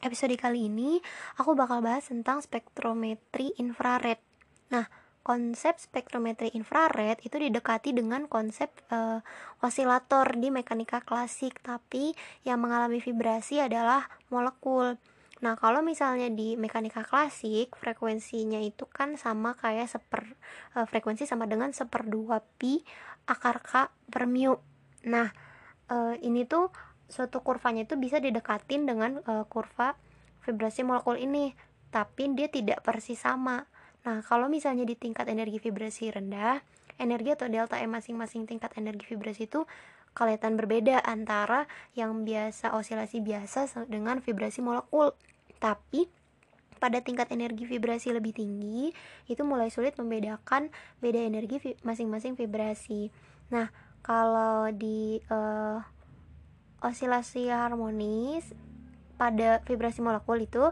episode kali ini aku bakal bahas tentang spektrometri infrared. Nah, konsep spektrometri infrared itu didekati dengan konsep uh, osilator di mekanika klasik, tapi yang mengalami vibrasi adalah molekul. Nah, kalau misalnya di mekanika klasik, frekuensinya itu kan sama kayak seper uh, frekuensi sama dengan seperdua pi akar k per mu. Nah, uh, ini tuh suatu kurvanya itu bisa didekatin dengan uh, kurva vibrasi molekul ini tapi dia tidak persis sama. Nah kalau misalnya di tingkat energi vibrasi rendah energi atau delta E masing-masing tingkat energi vibrasi itu kelihatan berbeda antara yang biasa osilasi biasa dengan vibrasi molekul. Tapi pada tingkat energi vibrasi lebih tinggi itu mulai sulit membedakan beda energi masing-masing vibrasi. Nah kalau di uh, osilasi harmonis pada vibrasi molekul itu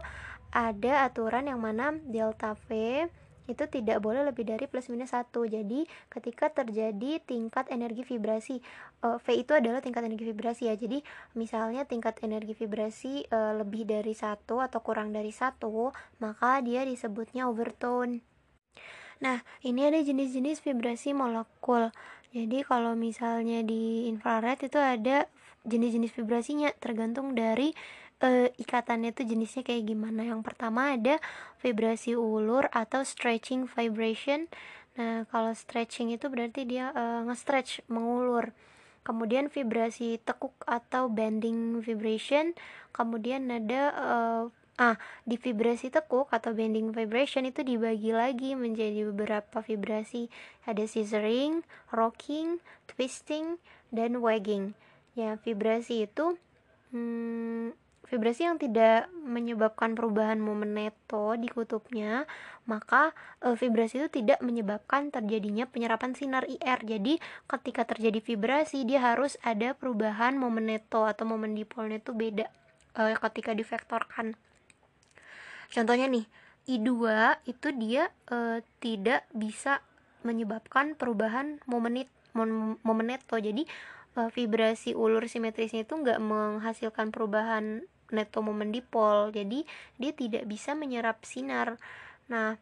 ada aturan yang mana delta V itu tidak boleh lebih dari plus minus 1 jadi ketika terjadi tingkat energi vibrasi uh, V itu adalah tingkat energi vibrasi ya. Jadi misalnya tingkat energi vibrasi uh, lebih dari satu atau kurang dari satu maka dia disebutnya overtone. Nah ini ada jenis-jenis vibrasi molekul. Jadi kalau misalnya di infrared itu ada jenis-jenis vibrasinya tergantung dari uh, ikatannya itu jenisnya kayak gimana. Yang pertama ada vibrasi ulur atau stretching vibration. Nah, kalau stretching itu berarti dia uh, nge-stretch, mengulur. Kemudian vibrasi tekuk atau bending vibration. Kemudian ada uh, Ah, di vibrasi tekuk atau bending vibration itu dibagi lagi menjadi beberapa vibrasi. Ada scissoring, rocking, twisting, dan wagging. Ya, vibrasi itu hmm, vibrasi yang tidak menyebabkan perubahan momen neto di kutubnya, maka e, vibrasi itu tidak menyebabkan terjadinya penyerapan sinar IR. Jadi, ketika terjadi vibrasi, dia harus ada perubahan momen neto atau momen dipolnya itu beda e, ketika divektorkan contohnya nih I2 itu dia e, tidak bisa menyebabkan perubahan momen neto jadi e, vibrasi ulur simetrisnya itu nggak menghasilkan perubahan neto momen dipol jadi dia tidak bisa menyerap sinar nah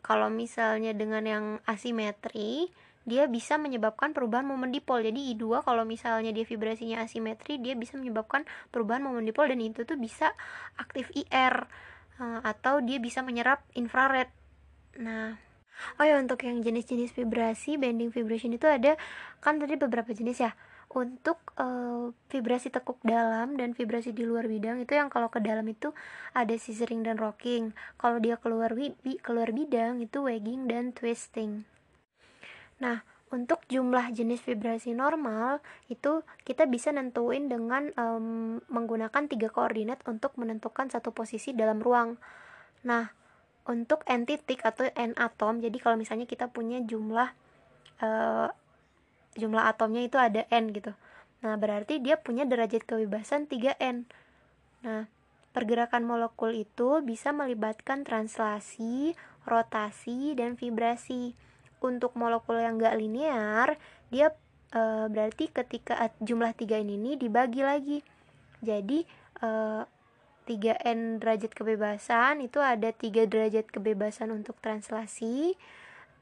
kalau misalnya dengan yang asimetri dia bisa menyebabkan perubahan momen dipol. Jadi I2 kalau misalnya dia vibrasinya asimetri, dia bisa menyebabkan perubahan momen dipol dan itu tuh bisa aktif IR. Eh, atau dia bisa menyerap infrared. Nah, oh ya untuk yang jenis-jenis vibrasi, bending vibration itu ada kan tadi beberapa jenis ya. Untuk uh, vibrasi tekuk dalam dan vibrasi di luar bidang itu yang kalau ke dalam itu ada scissoring dan rocking. Kalau dia keluar bi keluar bidang itu wagging dan twisting. Nah, untuk jumlah jenis vibrasi normal itu kita bisa nentuin dengan um, menggunakan tiga koordinat untuk menentukan satu posisi dalam ruang. Nah, untuk n titik atau n atom, jadi kalau misalnya kita punya jumlah uh, jumlah atomnya itu ada n gitu. Nah, berarti dia punya derajat kebebasan 3n. Nah, pergerakan molekul itu bisa melibatkan translasi, rotasi, dan vibrasi untuk molekul yang gak linear dia e, berarti ketika jumlah 3 ini dibagi lagi jadi e, 3n derajat kebebasan itu ada 3 derajat kebebasan untuk translasi.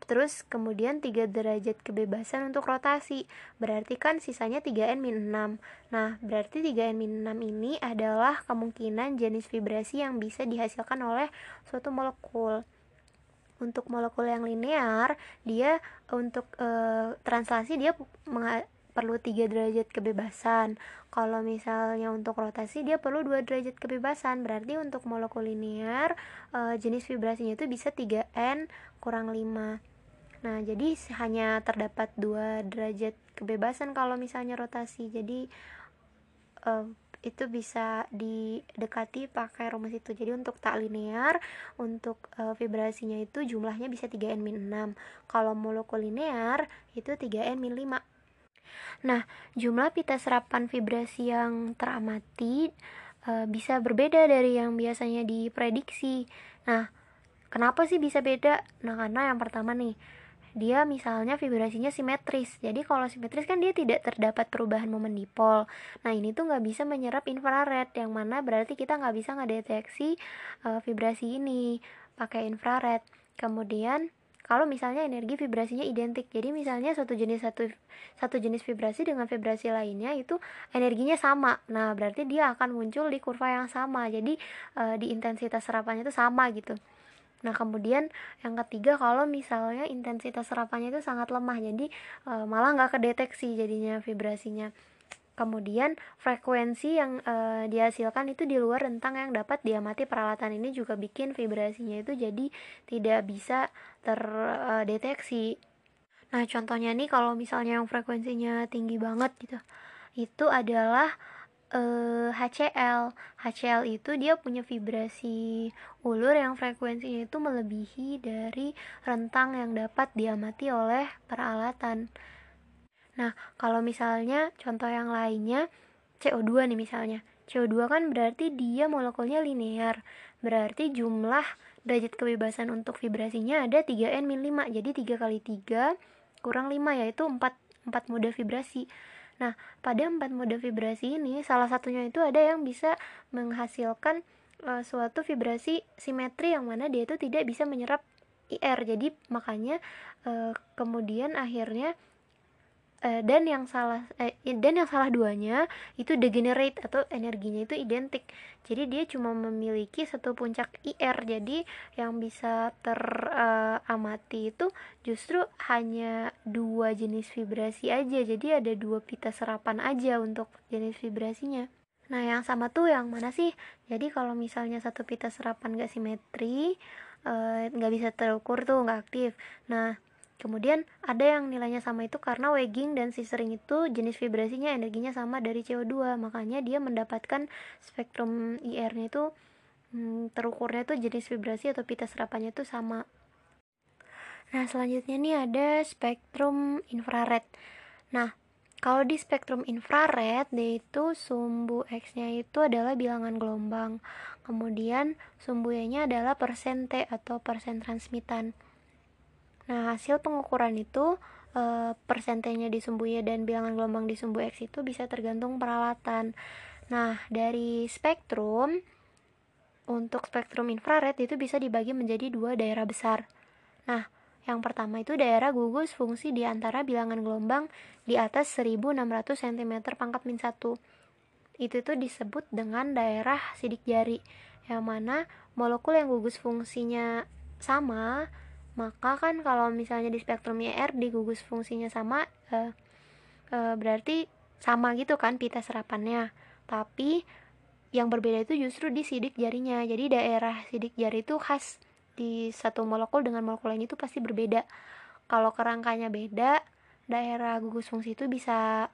Terus kemudian 3 derajat kebebasan untuk rotasi. Berarti kan sisanya 3n min 6 nah berarti 3n min 6 ini adalah kemungkinan jenis vibrasi yang bisa dihasilkan oleh suatu molekul. Untuk molekul yang linear dia untuk e, translasi dia perlu 3 derajat kebebasan. Kalau misalnya untuk rotasi dia perlu 2 derajat kebebasan. Berarti untuk molekul linear e, jenis vibrasinya itu bisa 3n kurang 5 nah jadi hanya terdapat 2 derajat kebebasan kalau misalnya rotasi. Jadi e, itu bisa didekati pakai rumus itu. Jadi untuk tak linear untuk e, vibrasinya itu jumlahnya bisa 3n 6 kalau molekul linear itu 3n 5 nah jumlah pita serapan vibrasi yang teramati e, bisa berbeda dari yang biasanya diprediksi. Nah kenapa sih bisa beda? Nah karena yang pertama nih dia misalnya vibrasinya simetris. Jadi kalau simetris kan dia tidak terdapat perubahan momen dipol nah ini tuh nggak bisa menyerap infrared yang mana berarti kita nggak bisa ngedeteksi uh, vibrasi ini pakai infrared. Kemudian kalau misalnya energi vibrasinya identik jadi misalnya satu jenis satu satu jenis vibrasi dengan vibrasi lainnya itu energinya sama. Nah berarti dia akan muncul di kurva yang sama. Jadi e, di intensitas serapannya itu sama gitu. Nah kemudian yang ketiga kalau misalnya intensitas serapannya itu sangat lemah jadi e, malah nggak kedeteksi jadinya vibrasinya Kemudian frekuensi yang e, dihasilkan itu di luar rentang yang dapat diamati peralatan ini juga bikin vibrasinya itu jadi tidak bisa terdeteksi. Nah, contohnya nih kalau misalnya yang frekuensinya tinggi banget gitu. Itu adalah e, HCl. HCl itu dia punya vibrasi ulur yang frekuensinya itu melebihi dari rentang yang dapat diamati oleh peralatan. Nah, kalau misalnya contoh yang lainnya CO2 nih misalnya. CO2 kan berarti dia molekulnya linear. Berarti jumlah derajat kebebasan untuk vibrasinya ada 3N min 5. Jadi 3 kali 3 kurang 5 yaitu 4 4 mode vibrasi. Nah, pada 4 mode vibrasi ini salah satunya itu ada yang bisa menghasilkan uh, suatu vibrasi simetri yang mana dia itu tidak bisa menyerap IR. Jadi makanya uh, kemudian akhirnya uh, dan yang salah uh, dan yang salah duanya itu degenerate atau energinya itu identik jadi dia cuma memiliki satu puncak IR jadi yang bisa teramati uh, itu justru hanya dua jenis vibrasi aja jadi ada dua pita serapan aja untuk jenis vibrasinya Nah, yang sama tuh yang mana sih? Jadi kalau misalnya satu pita serapan gak simetri, nggak uh, bisa terukur tuh, nggak aktif. Nah, Kemudian ada yang nilainya sama itu karena wagging dan scissoring itu jenis vibrasinya energinya sama dari CO2 makanya dia mendapatkan spektrum IR-nya itu hmm, terukurnya itu jenis vibrasi atau pita serapannya itu sama. Nah selanjutnya nih ada spektrum infrared. Nah kalau di spektrum infrared dia itu sumbu X-nya itu adalah bilangan gelombang. Kemudian sumbu Y-nya adalah persen T atau persen transmitan. Nah, hasil pengukuran itu e, persentenya di sumbu Y dan bilangan gelombang di sumbu X itu bisa tergantung peralatan. Nah, dari spektrum untuk spektrum infrared itu bisa dibagi menjadi dua daerah besar. Nah, yang pertama itu daerah gugus fungsi di antara bilangan gelombang di atas 1600 cm pangkat min 1. Itu tuh disebut dengan daerah sidik jari, yang mana molekul yang gugus fungsinya sama maka kan kalau misalnya di spektrum IR di gugus fungsinya sama uh, uh, berarti sama gitu kan pita serapannya. Tapi yang berbeda itu justru di sidik jarinya. Jadi daerah sidik jari itu khas di satu molekul dengan molekul lain itu pasti berbeda. Kalau kerangkanya beda daerah gugus fungsi itu bisa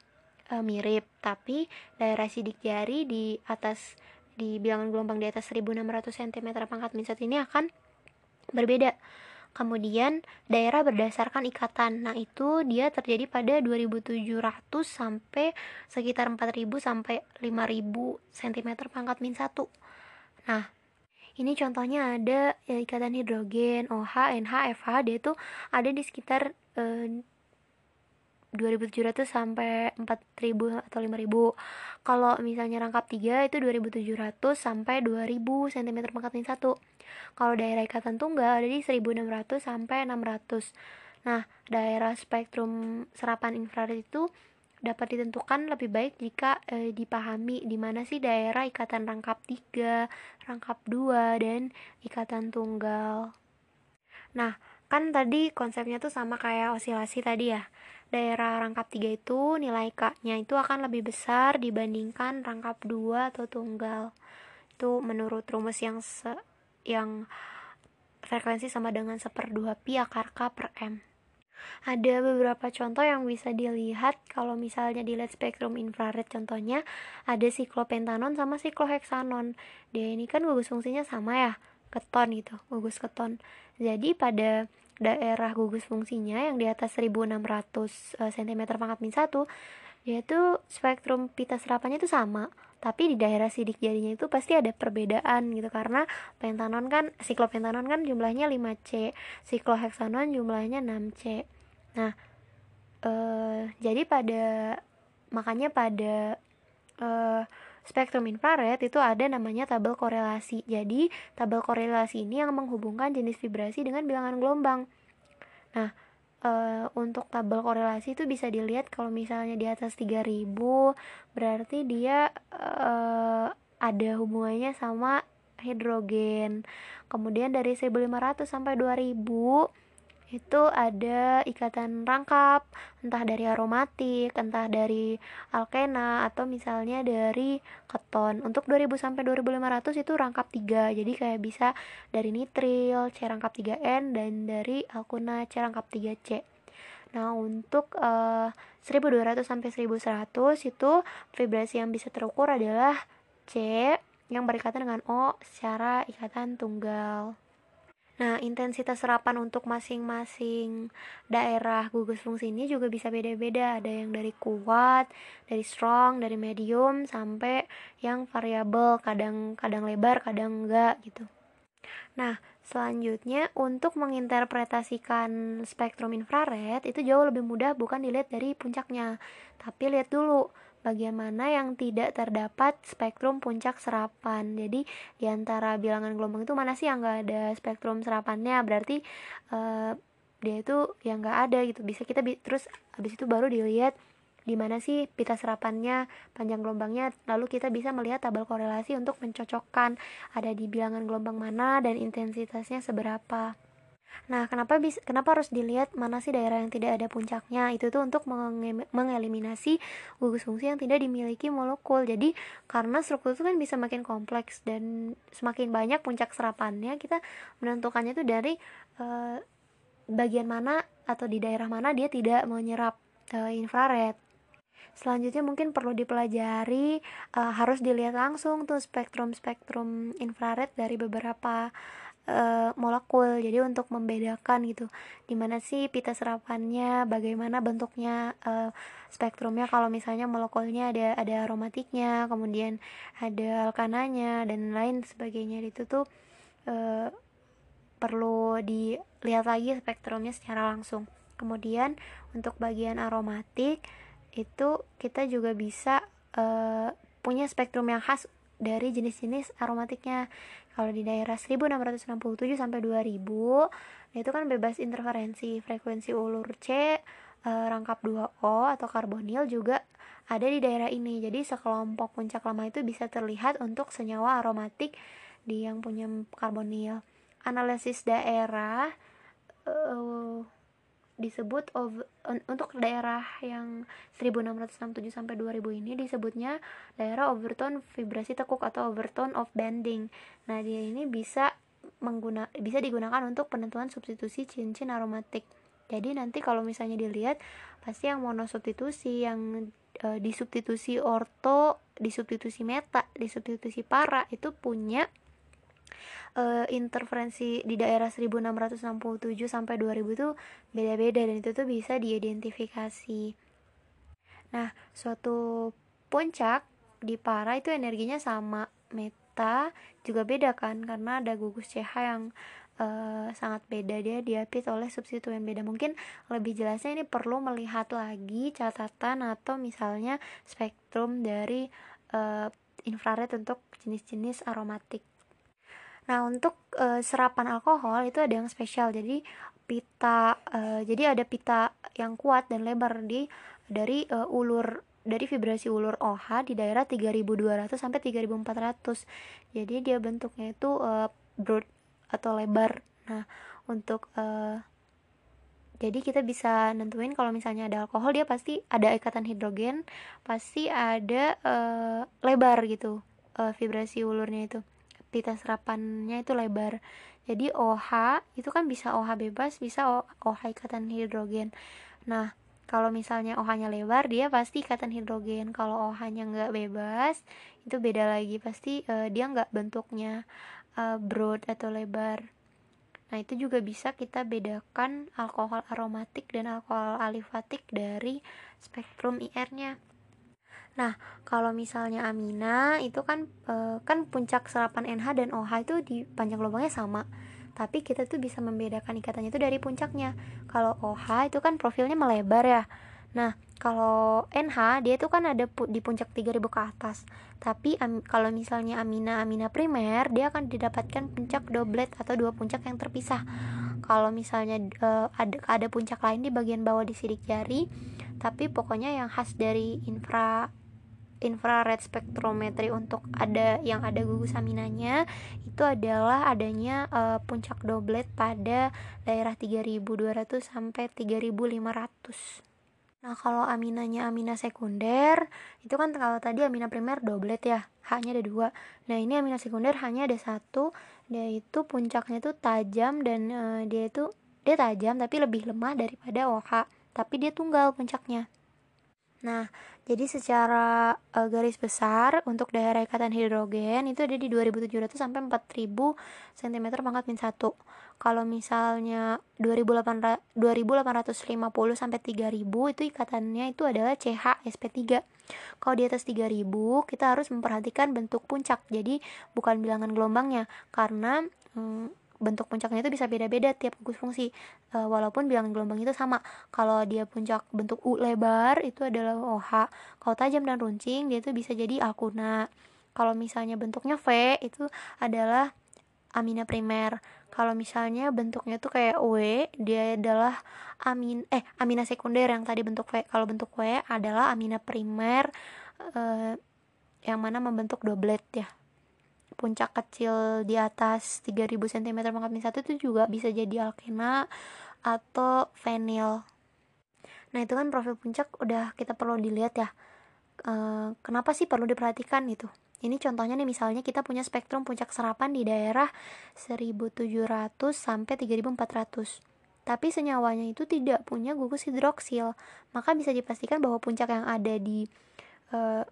uh, mirip. Tapi daerah sidik jari di atas di bilangan gelombang di atas 1600 cm pangkat min ini akan berbeda Kemudian daerah berdasarkan ikatan. Nah, itu dia terjadi pada 2700 sampai sekitar 4000 sampai 5000 cm pangkat min 1. Nah, ini contohnya ada ya, ikatan hidrogen OH, NH, FH dia itu ada di sekitar eh, 2700 sampai 4000 atau 5000 kalau misalnya rangkap 3 itu 2700 sampai 2000 cm pangkat min 1 kalau daerah ikatan tunggal ada di 1600 sampai 600 nah daerah spektrum serapan infrared itu dapat ditentukan lebih baik jika e, dipahami di mana sih daerah ikatan rangkap 3, rangkap 2 dan ikatan tunggal. Nah, kan tadi konsepnya tuh sama kayak osilasi tadi ya daerah rangkap 3 itu nilai K-nya itu akan lebih besar dibandingkan rangkap 2 atau tunggal. Itu menurut rumus yang se yang frekuensi sama dengan 1 per 2 pi akar K per M. Ada beberapa contoh yang bisa dilihat kalau misalnya dilihat spektrum infrared contohnya ada siklopentanon sama sikloheksanon. Dia ini kan gugus fungsinya sama ya, keton gitu, gugus keton. Jadi pada daerah gugus fungsinya yang di atas 1600 cm pangkat min 1 dia tuh spektrum pita serapannya itu sama. Tapi di daerah sidik jarinya itu pasti ada perbedaan gitu karena pentanon kan siklopentanon kan jumlahnya 5C sikloheksanon jumlahnya 6C nah eh, jadi pada makanya pada eh, spektrum infrared itu ada namanya tabel korelasi jadi tabel korelasi ini yang menghubungkan jenis vibrasi dengan bilangan gelombang nah uh, untuk tabel korelasi itu bisa dilihat kalau misalnya di atas 3000 berarti dia uh, ada hubungannya sama hidrogen. Kemudian dari 1500 sampai 2000 itu ada ikatan rangkap entah dari aromatik entah dari alkena atau misalnya dari keton. Untuk 2000 sampai 2500 itu rangkap 3 jadi kayak bisa dari nitril C rangkap 3N dan dari alkuna C rangkap 3C Nah, untuk uh, eh, 1200 sampai 1100 itu vibrasi yang bisa terukur adalah C yang berikatan dengan O secara ikatan tunggal. Nah, intensitas serapan untuk masing-masing daerah gugus fungsi ini juga bisa beda-beda. Ada yang dari kuat, dari strong, dari medium, sampai yang variabel, kadang-kadang lebar, kadang enggak gitu. Nah, selanjutnya untuk menginterpretasikan spektrum infrared itu jauh lebih mudah bukan dilihat dari puncaknya, tapi lihat dulu bagaimana yang tidak terdapat spektrum puncak serapan. Jadi di antara bilangan gelombang itu mana sih yang nggak ada spektrum serapannya? Berarti uh, dia itu yang nggak ada gitu. Bisa kita bi terus habis itu baru dilihat di mana sih pita serapannya, panjang gelombangnya, lalu kita bisa melihat tabel korelasi untuk mencocokkan ada di bilangan gelombang mana dan intensitasnya seberapa. Nah, kenapa bisa kenapa harus dilihat mana sih daerah yang tidak ada puncaknya? Itu tuh untuk mengeliminasi gugus fungsi yang tidak dimiliki molekul. Jadi, karena struktur itu kan bisa makin kompleks dan semakin banyak puncak serapannya, kita menentukannya itu dari uh, bagian mana atau di daerah mana dia tidak menyerap uh, infrared. Selanjutnya mungkin perlu dipelajari uh, harus dilihat langsung tuh spektrum-spektrum infrared dari beberapa uh, molekul. Jadi untuk membedakan gitu di mana sih pita serapannya bagaimana bentuknya uh, spektrumnya. Kalau misalnya molekulnya ada ada aromatiknya kemudian ada alkananya dan lain sebagainya. Itu tuh uh, perlu dilihat lagi spektrumnya secara langsung. Kemudian untuk bagian aromatik itu kita juga bisa uh, punya spektrum yang khas dari jenis-jenis aromatiknya kalau di daerah 1667 sampai 2000 nah itu kan bebas interferensi frekuensi ulur C e, rangkap 2O atau karbonil juga ada di daerah ini. Jadi sekelompok puncak lama itu bisa terlihat untuk senyawa aromatik di yang punya karbonil. Analisis daerah e, disebut over, untuk daerah yang 1667 sampai 2000 ini disebutnya daerah overtone vibrasi tekuk atau overtone of bending. Nah, dia ini bisa mengguna bisa digunakan untuk penentuan substitusi cincin aromatik. Jadi nanti kalau misalnya dilihat pasti yang monosubstitusi, yang e, disubstitusi orto, disubstitusi meta, disubstitusi para itu punya uh, interferensi di daerah 1667 sampai 2000 tuh beda-beda dan itu tuh bisa diidentifikasi. Nah, suatu puncak di para itu energinya sama, meta juga beda kan karena ada gugus CH yang uh, sangat beda dia diapit oleh substituen beda. Mungkin lebih jelasnya ini perlu melihat lagi catatan atau misalnya spektrum dari uh, infrared untuk jenis-jenis aromatik. Nah, untuk e, serapan alkohol itu ada yang spesial. Jadi pita e, jadi ada pita yang kuat dan lebar di dari e, ulur dari vibrasi ulur OH di daerah 3200 sampai 3400. Jadi dia bentuknya itu e, broad atau lebar. Nah, untuk e, jadi kita bisa nentuin kalau misalnya ada alkohol dia pasti ada ikatan hidrogen, pasti ada e, lebar gitu vibrasi ulurnya itu pita serapannya itu lebar. Jadi OH itu kan bisa OH bebas bisa OH ikatan hidrogen. Nah kalau misalnya OH-nya lebar dia pasti ikatan hidrogen. Kalau OH-nya nggak bebas itu beda lagi. Pasti uh, dia nggak bentuknya uh, broad atau lebar. Nah itu juga bisa kita bedakan alkohol aromatik dan alkohol alifatik dari spektrum IR-nya Nah, kalau misalnya amina itu kan e, kan puncak serapan NH dan OH itu di panjang lubangnya sama. Tapi kita tuh bisa membedakan ikatannya itu dari puncaknya. Kalau OH itu kan profilnya melebar ya. Nah, kalau NH dia itu kan ada di puncak 3000 ke atas. Tapi kalau misalnya amina amina primer dia akan didapatkan puncak doblet atau dua puncak yang terpisah. Kalau misalnya uh, ada ada puncak lain di bagian bawah di sidik jari, tapi pokoknya yang khas dari infra infrared spektrometri untuk ada yang ada gugus aminanya itu adalah adanya uh, puncak doblet pada daerah 3200 sampai 3500. Nah, kalau aminanya amina sekunder, itu kan kalau tadi amina primer doblet ya, hanya ada dua. Nah, ini amina sekunder hanya ada satu, dia itu puncaknya itu tajam dan uh, dia itu dia tajam tapi lebih lemah daripada OH, tapi dia tunggal puncaknya. Nah, jadi secara uh, garis besar untuk daerah ikatan hidrogen itu ada di 2700 sampai 4000 cm pangkat min 1. Kalau misalnya 2800 2850 sampai 3000 itu ikatannya itu adalah CH SP3. Kalau di atas 3000 kita harus memperhatikan bentuk puncak. Jadi bukan bilangan gelombangnya karena hmm, bentuk puncaknya itu bisa beda-beda tiap gugus fungsi. E, walaupun bilangan gelombang itu sama. Kalau dia puncak bentuk U lebar itu adalah OH kalau tajam dan runcing dia itu bisa jadi alkuna. Kalau misalnya bentuknya V itu adalah amina primer. Kalau misalnya bentuknya tuh kayak W dia adalah amin eh amina sekunder yang tadi bentuk V. Kalau bentuk W adalah amina primer eh, yang mana membentuk doblet ya puncak kecil di atas 3000 cm pangkat 1 itu juga bisa jadi alkena atau venil nah itu kan profil puncak udah kita perlu dilihat ya. E, kenapa sih perlu diperhatikan gitu? Ini contohnya nih misalnya kita punya spektrum puncak serapan di daerah 1700 sampai 3400 tapi senyawanya itu tidak punya gugus hidroksil. Maka bisa dipastikan bahwa puncak yang ada di e,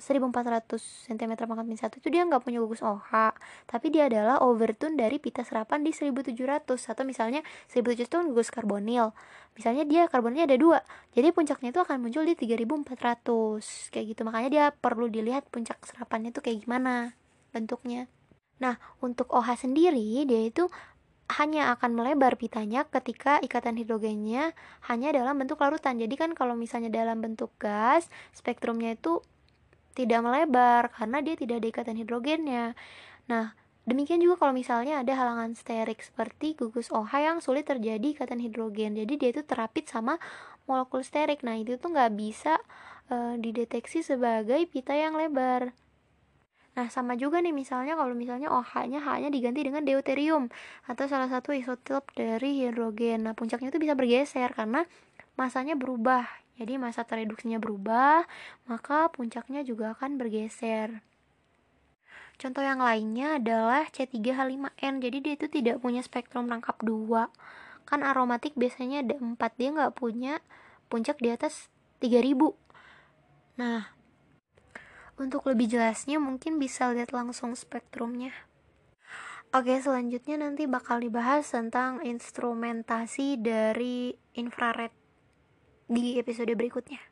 1400 cm pangkat min 1 itu dia nggak punya gugus OH tapi dia adalah overtone dari pita serapan di 1700 atau misalnya 1700 itu kan gugus karbonil. Misalnya dia karbonilnya ada dua. Jadi puncaknya itu akan muncul di 3400 kayak gitu. Makanya dia perlu dilihat puncak serapannya itu kayak gimana bentuknya. Nah untuk OH sendiri dia itu hanya akan melebar pitanya ketika ikatan hidrogennya hanya dalam bentuk larutan. Jadi kan kalau misalnya dalam bentuk gas, spektrumnya itu tidak melebar karena dia tidak ada ikatan hidrogennya. Nah, demikian juga kalau misalnya ada halangan sterik seperti gugus OH yang sulit terjadi ikatan hidrogen. Jadi dia itu terapit sama molekul sterik. Nah, itu tuh nggak bisa e, dideteksi sebagai pita yang lebar. Nah, sama juga nih misalnya kalau misalnya OH-nya H-nya diganti dengan deuterium atau salah satu isotop dari hidrogen. Nah, puncaknya itu bisa bergeser karena masanya berubah jadi masa tereduksinya berubah, maka puncaknya juga akan bergeser. Contoh yang lainnya adalah C3H5N. Jadi dia itu tidak punya spektrum rangkap 2. Kan aromatik biasanya ada 4, dia nggak punya puncak di atas 3000. Nah, untuk lebih jelasnya mungkin bisa lihat langsung spektrumnya. Oke, selanjutnya nanti bakal dibahas tentang instrumentasi dari infrared di episode berikutnya.